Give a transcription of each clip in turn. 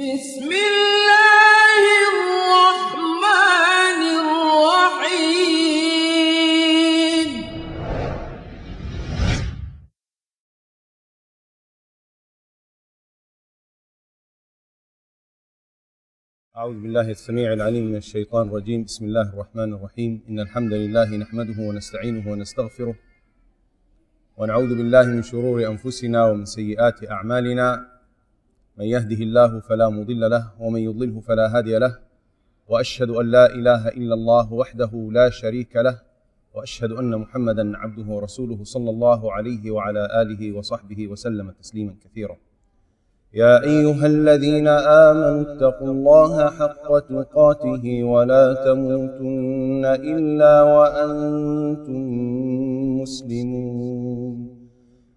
بسم الله الرحمن الرحيم. أعوذ بالله السميع العليم من الشيطان الرجيم. بسم الله الرحمن الرحيم. إن الحمد لله نحمده ونستعينه ونستغفره ونعوذ بالله من شرور أنفسنا ومن سيئات أعمالنا. من يهده الله فلا مضل له ومن يضلله فلا هادي له وأشهد أن لا إله إلا الله وحده لا شريك له وأشهد أن محمدا عبده ورسوله صلى الله عليه وعلى آله وصحبه وسلم تسليما كثيرا. يا أيها الذين آمنوا اتقوا الله حق تقاته ولا تموتن إلا وأنتم مسلمون.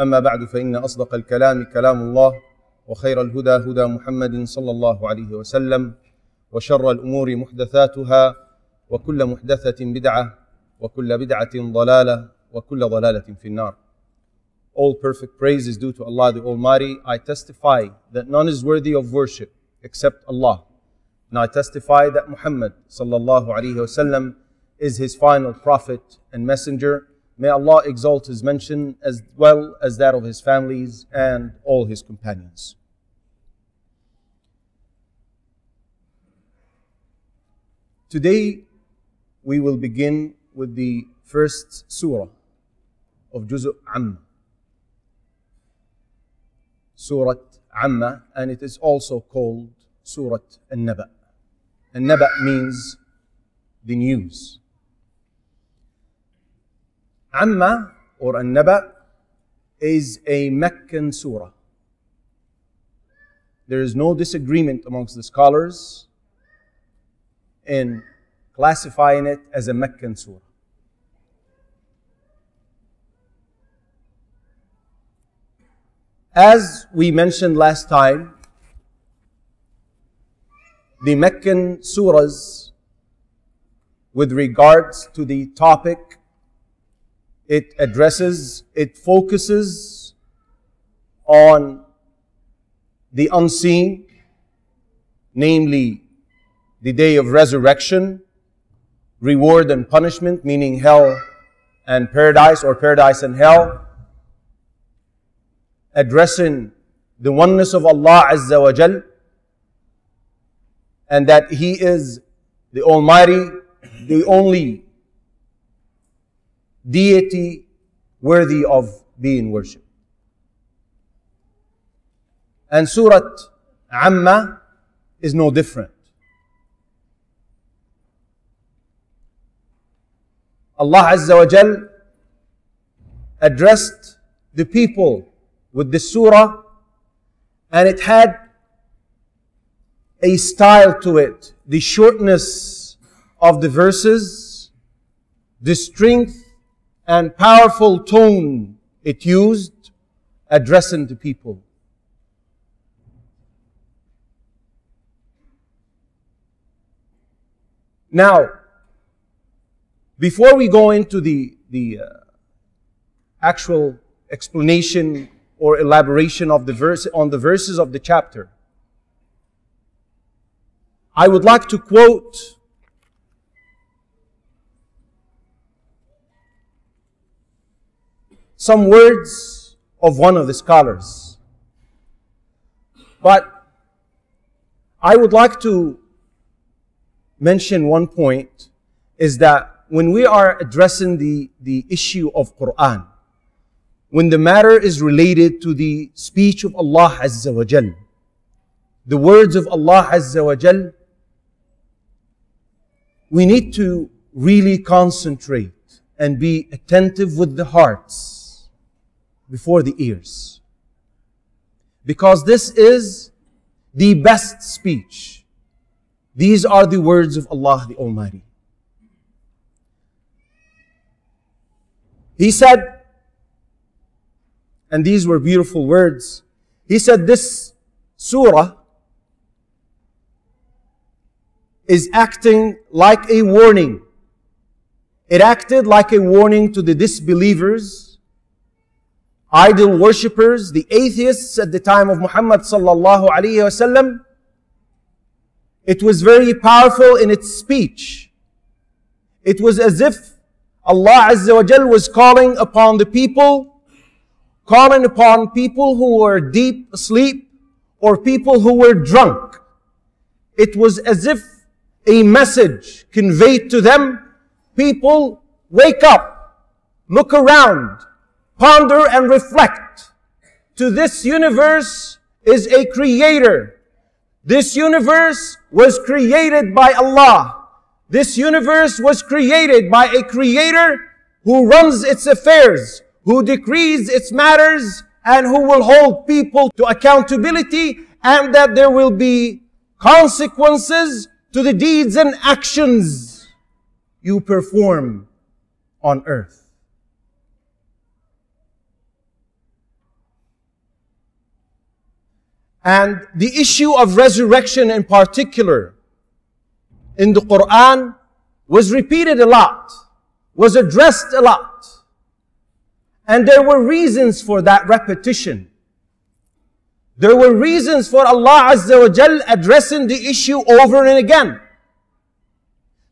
اما بعد فان اصدق الكلام كلام الله وخير الهدى هدى محمد صلى الله عليه وسلم وشر الأمور محدثاتها وكل محدثه بدعه وكل بدعه ضلاله وكل ضلاله في النار All perfect praise is due to Allah the Almighty. I testify that none is worthy of worship except Allah. And I testify that Muhammad sallallahu alaihi wasallam is his final prophet and messenger. May Allah exalt his mention as well as that of his families and all his companions. Today we will begin with the first surah of Juz' Amma. Surah Amma, and it is also called Surah An-Naba. An-Naba means the news. Amma or An-Naba is a Meccan surah. There is no disagreement amongst the scholars in classifying it as a Meccan surah. As we mentioned last time, the Meccan surahs, with regards to the topic it addresses, it focuses on the unseen, namely the day of resurrection, reward and punishment, meaning hell and paradise or paradise and hell, addressing the oneness of Allah Azza wa Jal and that He is the Almighty, the only deity worthy of being worshipped. And Surah Amma is no different. Allah Azza wa Jal addressed the people with the surah and it had a style to it the shortness of the verses the strength and powerful tone it used addressing to people now before we go into the the uh, actual explanation or elaboration of the verse on the verses of the chapter. I would like to quote some words of one of the scholars. But I would like to mention one point is that when we are addressing the, the issue of Quran, when the matter is related to the speech of Allah Azza wa Jal, the words of Allah Azza wa Jal, we need to really concentrate and be attentive with the hearts before the ears. Because this is the best speech. These are the words of Allah the Almighty. He said, and these were beautiful words. He said, This surah is acting like a warning. It acted like a warning to the disbelievers, idol worshippers, the atheists at the time of Muhammad sallallahu alaihi wasallam. It was very powerful in its speech. It was as if Allah Azza wa Jal was calling upon the people, calling upon people who were deep asleep or people who were drunk. It was as if a message conveyed to them, people wake up, look around, ponder and reflect. To this universe is a creator. This universe was created by Allah. This universe was created by a creator who runs its affairs, who decrees its matters, and who will hold people to accountability, and that there will be consequences to the deeds and actions you perform on earth. And the issue of resurrection in particular in the Quran was repeated a lot, was addressed a lot. And there were reasons for that repetition. There were reasons for Allah Azza wa Jal addressing the issue over and again.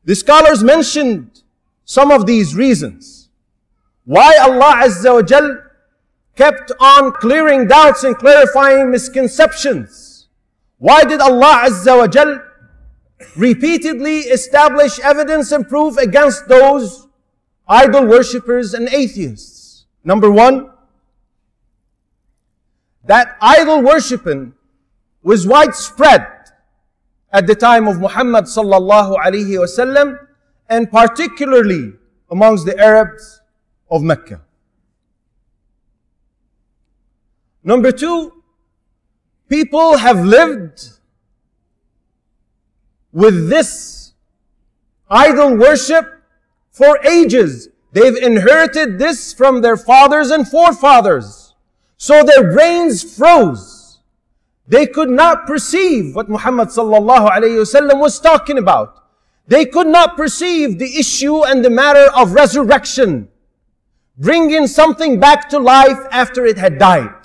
The scholars mentioned some of these reasons. Why Allah Azza wa Jal kept on clearing doubts and clarifying misconceptions. Why did Allah Azza wa Jal repeatedly establish evidence and proof against those idol worshippers and atheists. Number one, that idol worshipping was widespread at the time of Muhammad sallallahu alaihi wasallam and particularly amongst the Arabs of Mecca. Number two, people have lived with this idol worship for ages. They've inherited this from their fathers and forefathers. So their brains froze. They could not perceive what Muhammad sallallahu alayhi wasallam was talking about. They could not perceive the issue and the matter of resurrection. Bringing something back to life after it had died.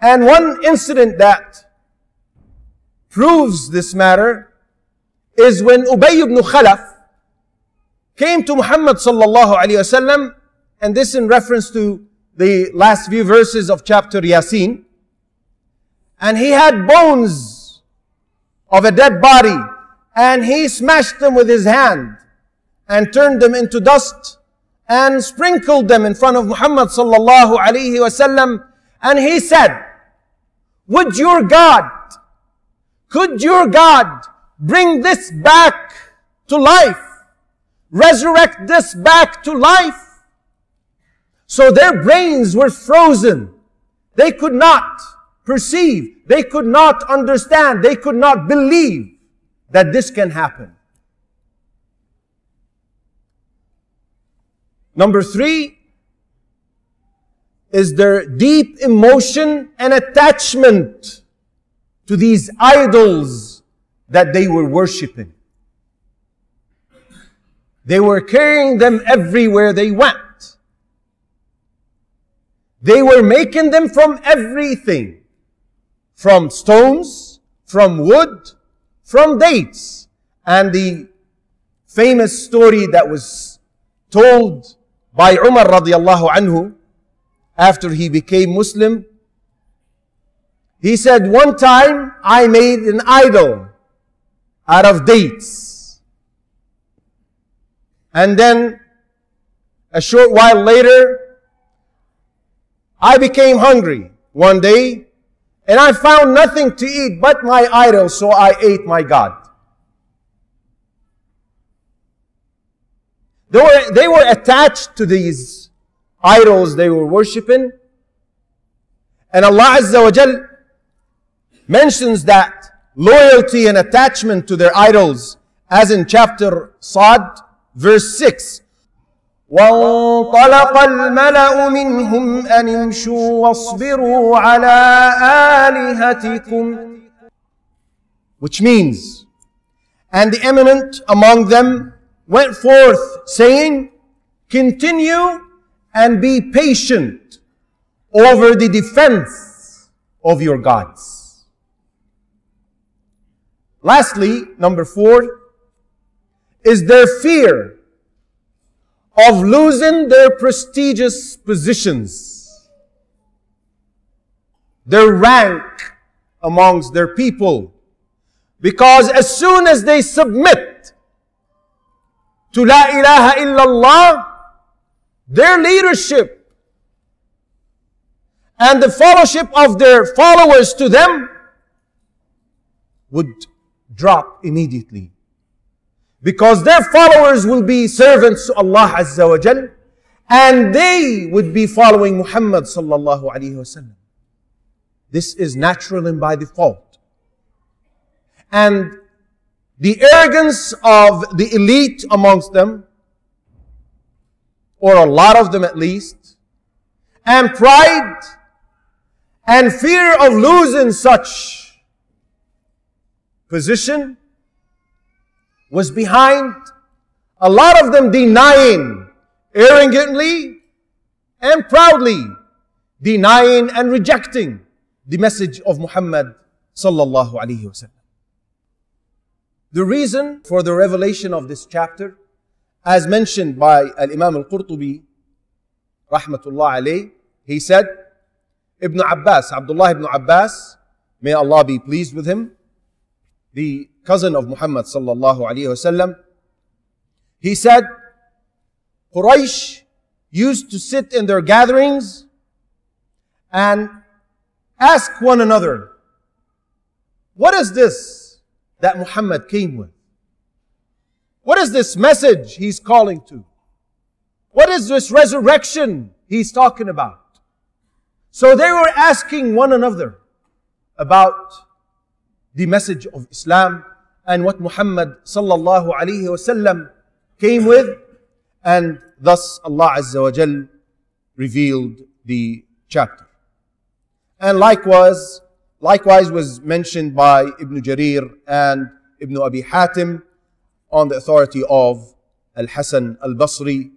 And one incident that proves this matter is when Ubay ibn Khalaf came to Muhammad sallallahu alayhi wasallam, and this in reference to the last few verses of chapter Yasin, and he had bones of a dead body, and he smashed them with his hand and turned them into dust and sprinkled them in front of Muhammad sallallahu alayhi wasallam, and he said, would your God could your God bring this back to life? Resurrect this back to life? So their brains were frozen. They could not perceive. They could not understand. They could not believe that this can happen. Number three is their deep emotion and attachment to these idols that they were worshipping. They were carrying them everywhere they went. They were making them from everything. From stones, from wood, from dates. And the famous story that was told by Umar radiallahu anhu after he became Muslim he said, one time I made an idol out of dates. And then a short while later, I became hungry one day and I found nothing to eat but my idol, so I ate my God. They were, they were attached to these idols they were worshipping. And Allah Azza wa Jal mentions that loyalty and attachment to their idols as in chapter Sad, verse 6. وانطلق الملأ منهم أن امشوا واصبروا على آلهتكم Which means, and the eminent among them went forth saying, continue and be patient over the defense of your gods. Lastly, number four, is their fear of losing their prestigious positions, their rank amongst their people. Because as soon as they submit to La ilaha illallah, their leadership and the fellowship of their followers to them would drop immediately. Because their followers will be servants to Allah Azza wa Jal, and they would be following Muhammad sallallahu alaihi wasallam. This is natural and by default. And the arrogance of the elite amongst them, or a lot of them at least, and pride and fear of losing such position was behind a lot of them denying arrogantly and proudly denying and rejecting the message of Muhammad sallallahu alaihi wasallam. The reason for the revelation of this chapter, as mentioned by Al-Imam Al-Qurtubi, rahmatullah alayh, he said, Ibn Abbas, Abdullah ibn Abbas, may Allah be pleased with him, the cousin of Muhammad sallallahu alayhi wasallam, he said, Quraysh used to sit in their gatherings and ask one another, what is this that Muhammad came with? What is this message he's calling to? What is this resurrection he's talking about? So they were asking one another about the message of Islam and what Muhammad sallallahu alaihi wasallam came with, and thus Allah Azza wa Jal revealed the chapter. And likewise, likewise was mentioned by Ibn Jarir and Ibn Abi Hatim on the authority of Al-Hasan Al-Basri,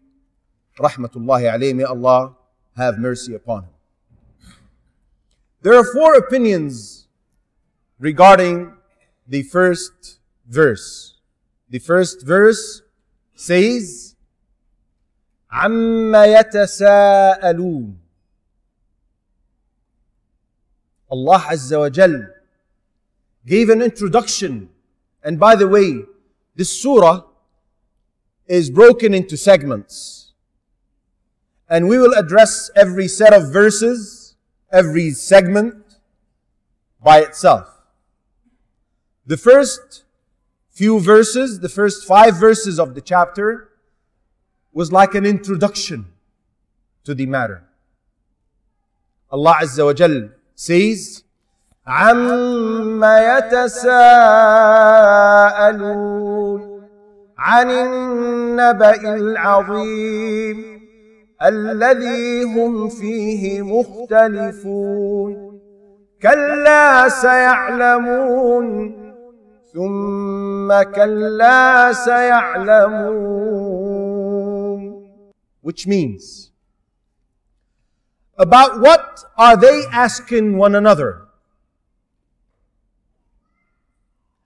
rahmatullahi alayhi, may Allah have mercy upon him. There are four opinions regarding the first verse. The first verse says, عَمَّ يَتَسَاءَلُونَ Allah Azza wa Jal gave an introduction. And by the way, this surah is broken into segments. And we will address every set of verses, every segment by itself. The first few verses, the first five verses of the chapter, was like an introduction to the matter. Allah Azza wa Jal says, عَمَّ يَتَسَاءَلُونَ عَنِ النَّبَإِ الْعَظِيمِ الذي هم فيه مختلفون كلا سيعلمون ثم كلا سيعلمون which means about what are they asking one another?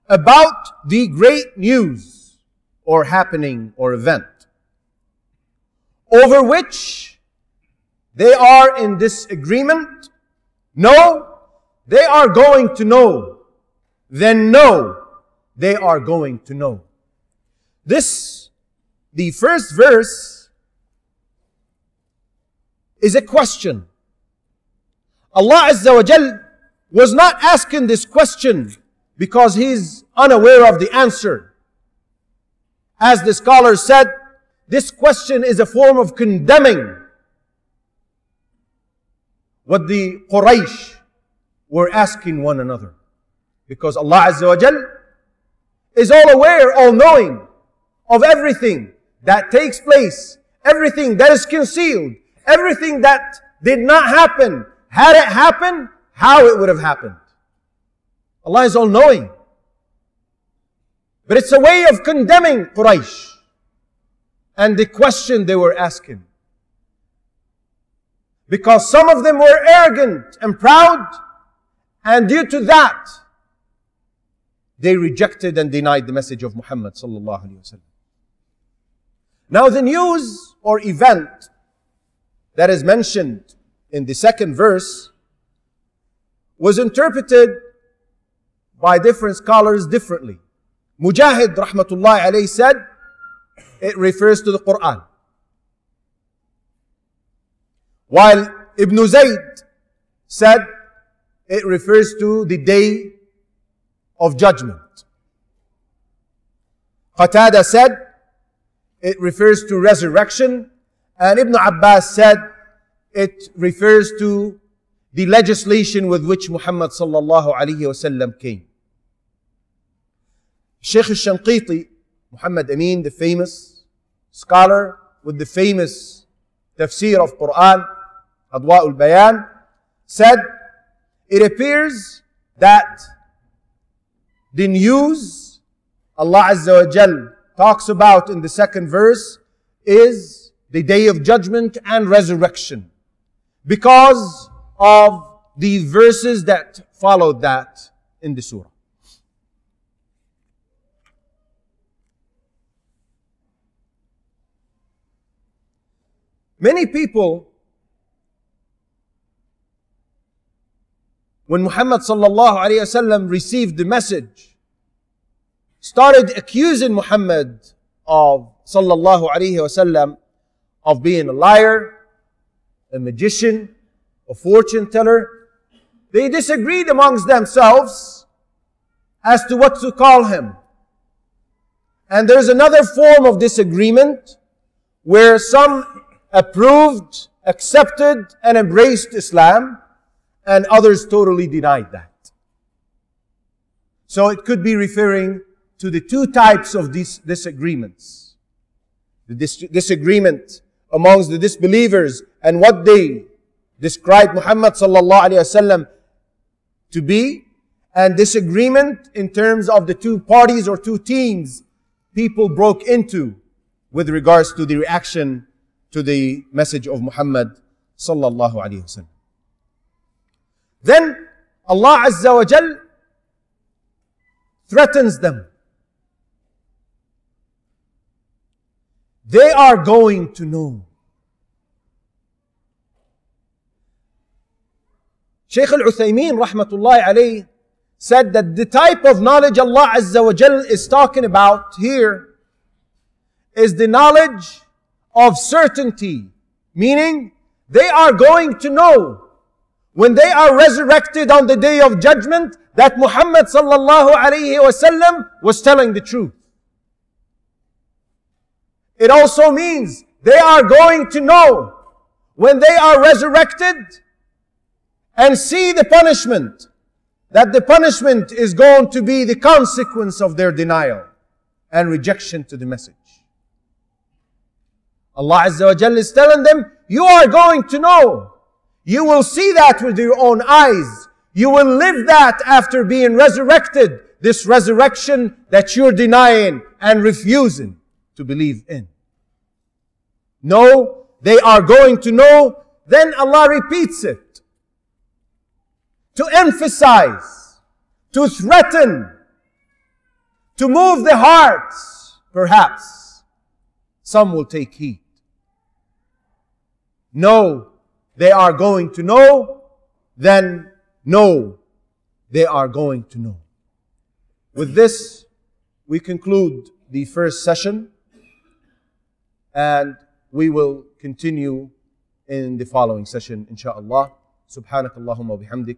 About the great news or happening or event over which they are in disagreement no they are going to know then know they are going to know. This, the first verse, is a question. Allah Azza wa Jal was not asking this question because he's unaware of the answer. As the scholar said, this question is a form of condemning what the Quraysh were asking one another. Because Allah Azza wa Jal is all aware, all knowing of everything that takes place, everything that is concealed, everything that did not happen. Had it happened, how it would have happened. Allah is all knowing. But it's a way of condemning Quraysh and the question they were asking. Because some of them were arrogant and proud, and due to that, they rejected and denied the message of Muhammad sallallahu. Now the news or event that is mentioned in the second verse was interpreted by different scholars differently. Mujahid rahmatullahi alayhi said it refers to the Quran. While Ibn Zayd said it refers to the day of judgment. Qatada said it refers to resurrection and Ibn Abbas said it refers to the legislation with which Muhammad sallallahu alayhi wasallam came. Sheikh al-Shanqiti, Muhammad Amin, the famous scholar with the famous tafsir of Quran, Adwa al-Bayan, said, it appears that the news Allah Azza wa Jal talks about in the second verse is the day of judgment and resurrection. Because of the verses that followed that in the surah. Many people, when Muhammad sallallahu alayhi wasallam received the message, started accusing Muhammad of sallallahu alayhi wasallam of being a liar, a magician, a fortune teller. They disagreed amongst themselves as to what to call him. And there's another form of disagreement where some approved, accepted, and embraced Islam, and others totally denied that. So it could be referring to the two types of these disagreements. The dis- disagreement amongst the disbelievers and what they described Muhammad sallallahu alaihi wasallam to be, and disagreement in terms of the two parties or two teams people broke into with regards to the reaction to the message of Muhammad sallallahu alaihi wasallam. Then Allah Azza wa Jal threatens them. They are going to know. Shaykh al-Uthaymeen rahmatullahi alayhi said that the type of knowledge Allah Azza wa Jal is talking about here is the knowledge of certainty, meaning they are going to know when they are resurrected on the day of judgment that Muhammad sallallahu alayhi wasallam was telling the truth. It also means they are going to know when they are resurrected and see the punishment, that the punishment is going to be the consequence of their denial and rejection to the message. Allah Azza wa Jalla is telling them, you are going to know. You will see that with your own eyes. You will live that after being resurrected. This resurrection that you're denying and refusing to believe in. No, they are going to know. Then Allah repeats it To emphasize, to threaten, to move the hearts, perhaps. Some will take heed. No, they are going to know, then no, they are going to know. With this, we conclude the first session and we will continue in the following session inshallah سبحانك اللهم وبحمدك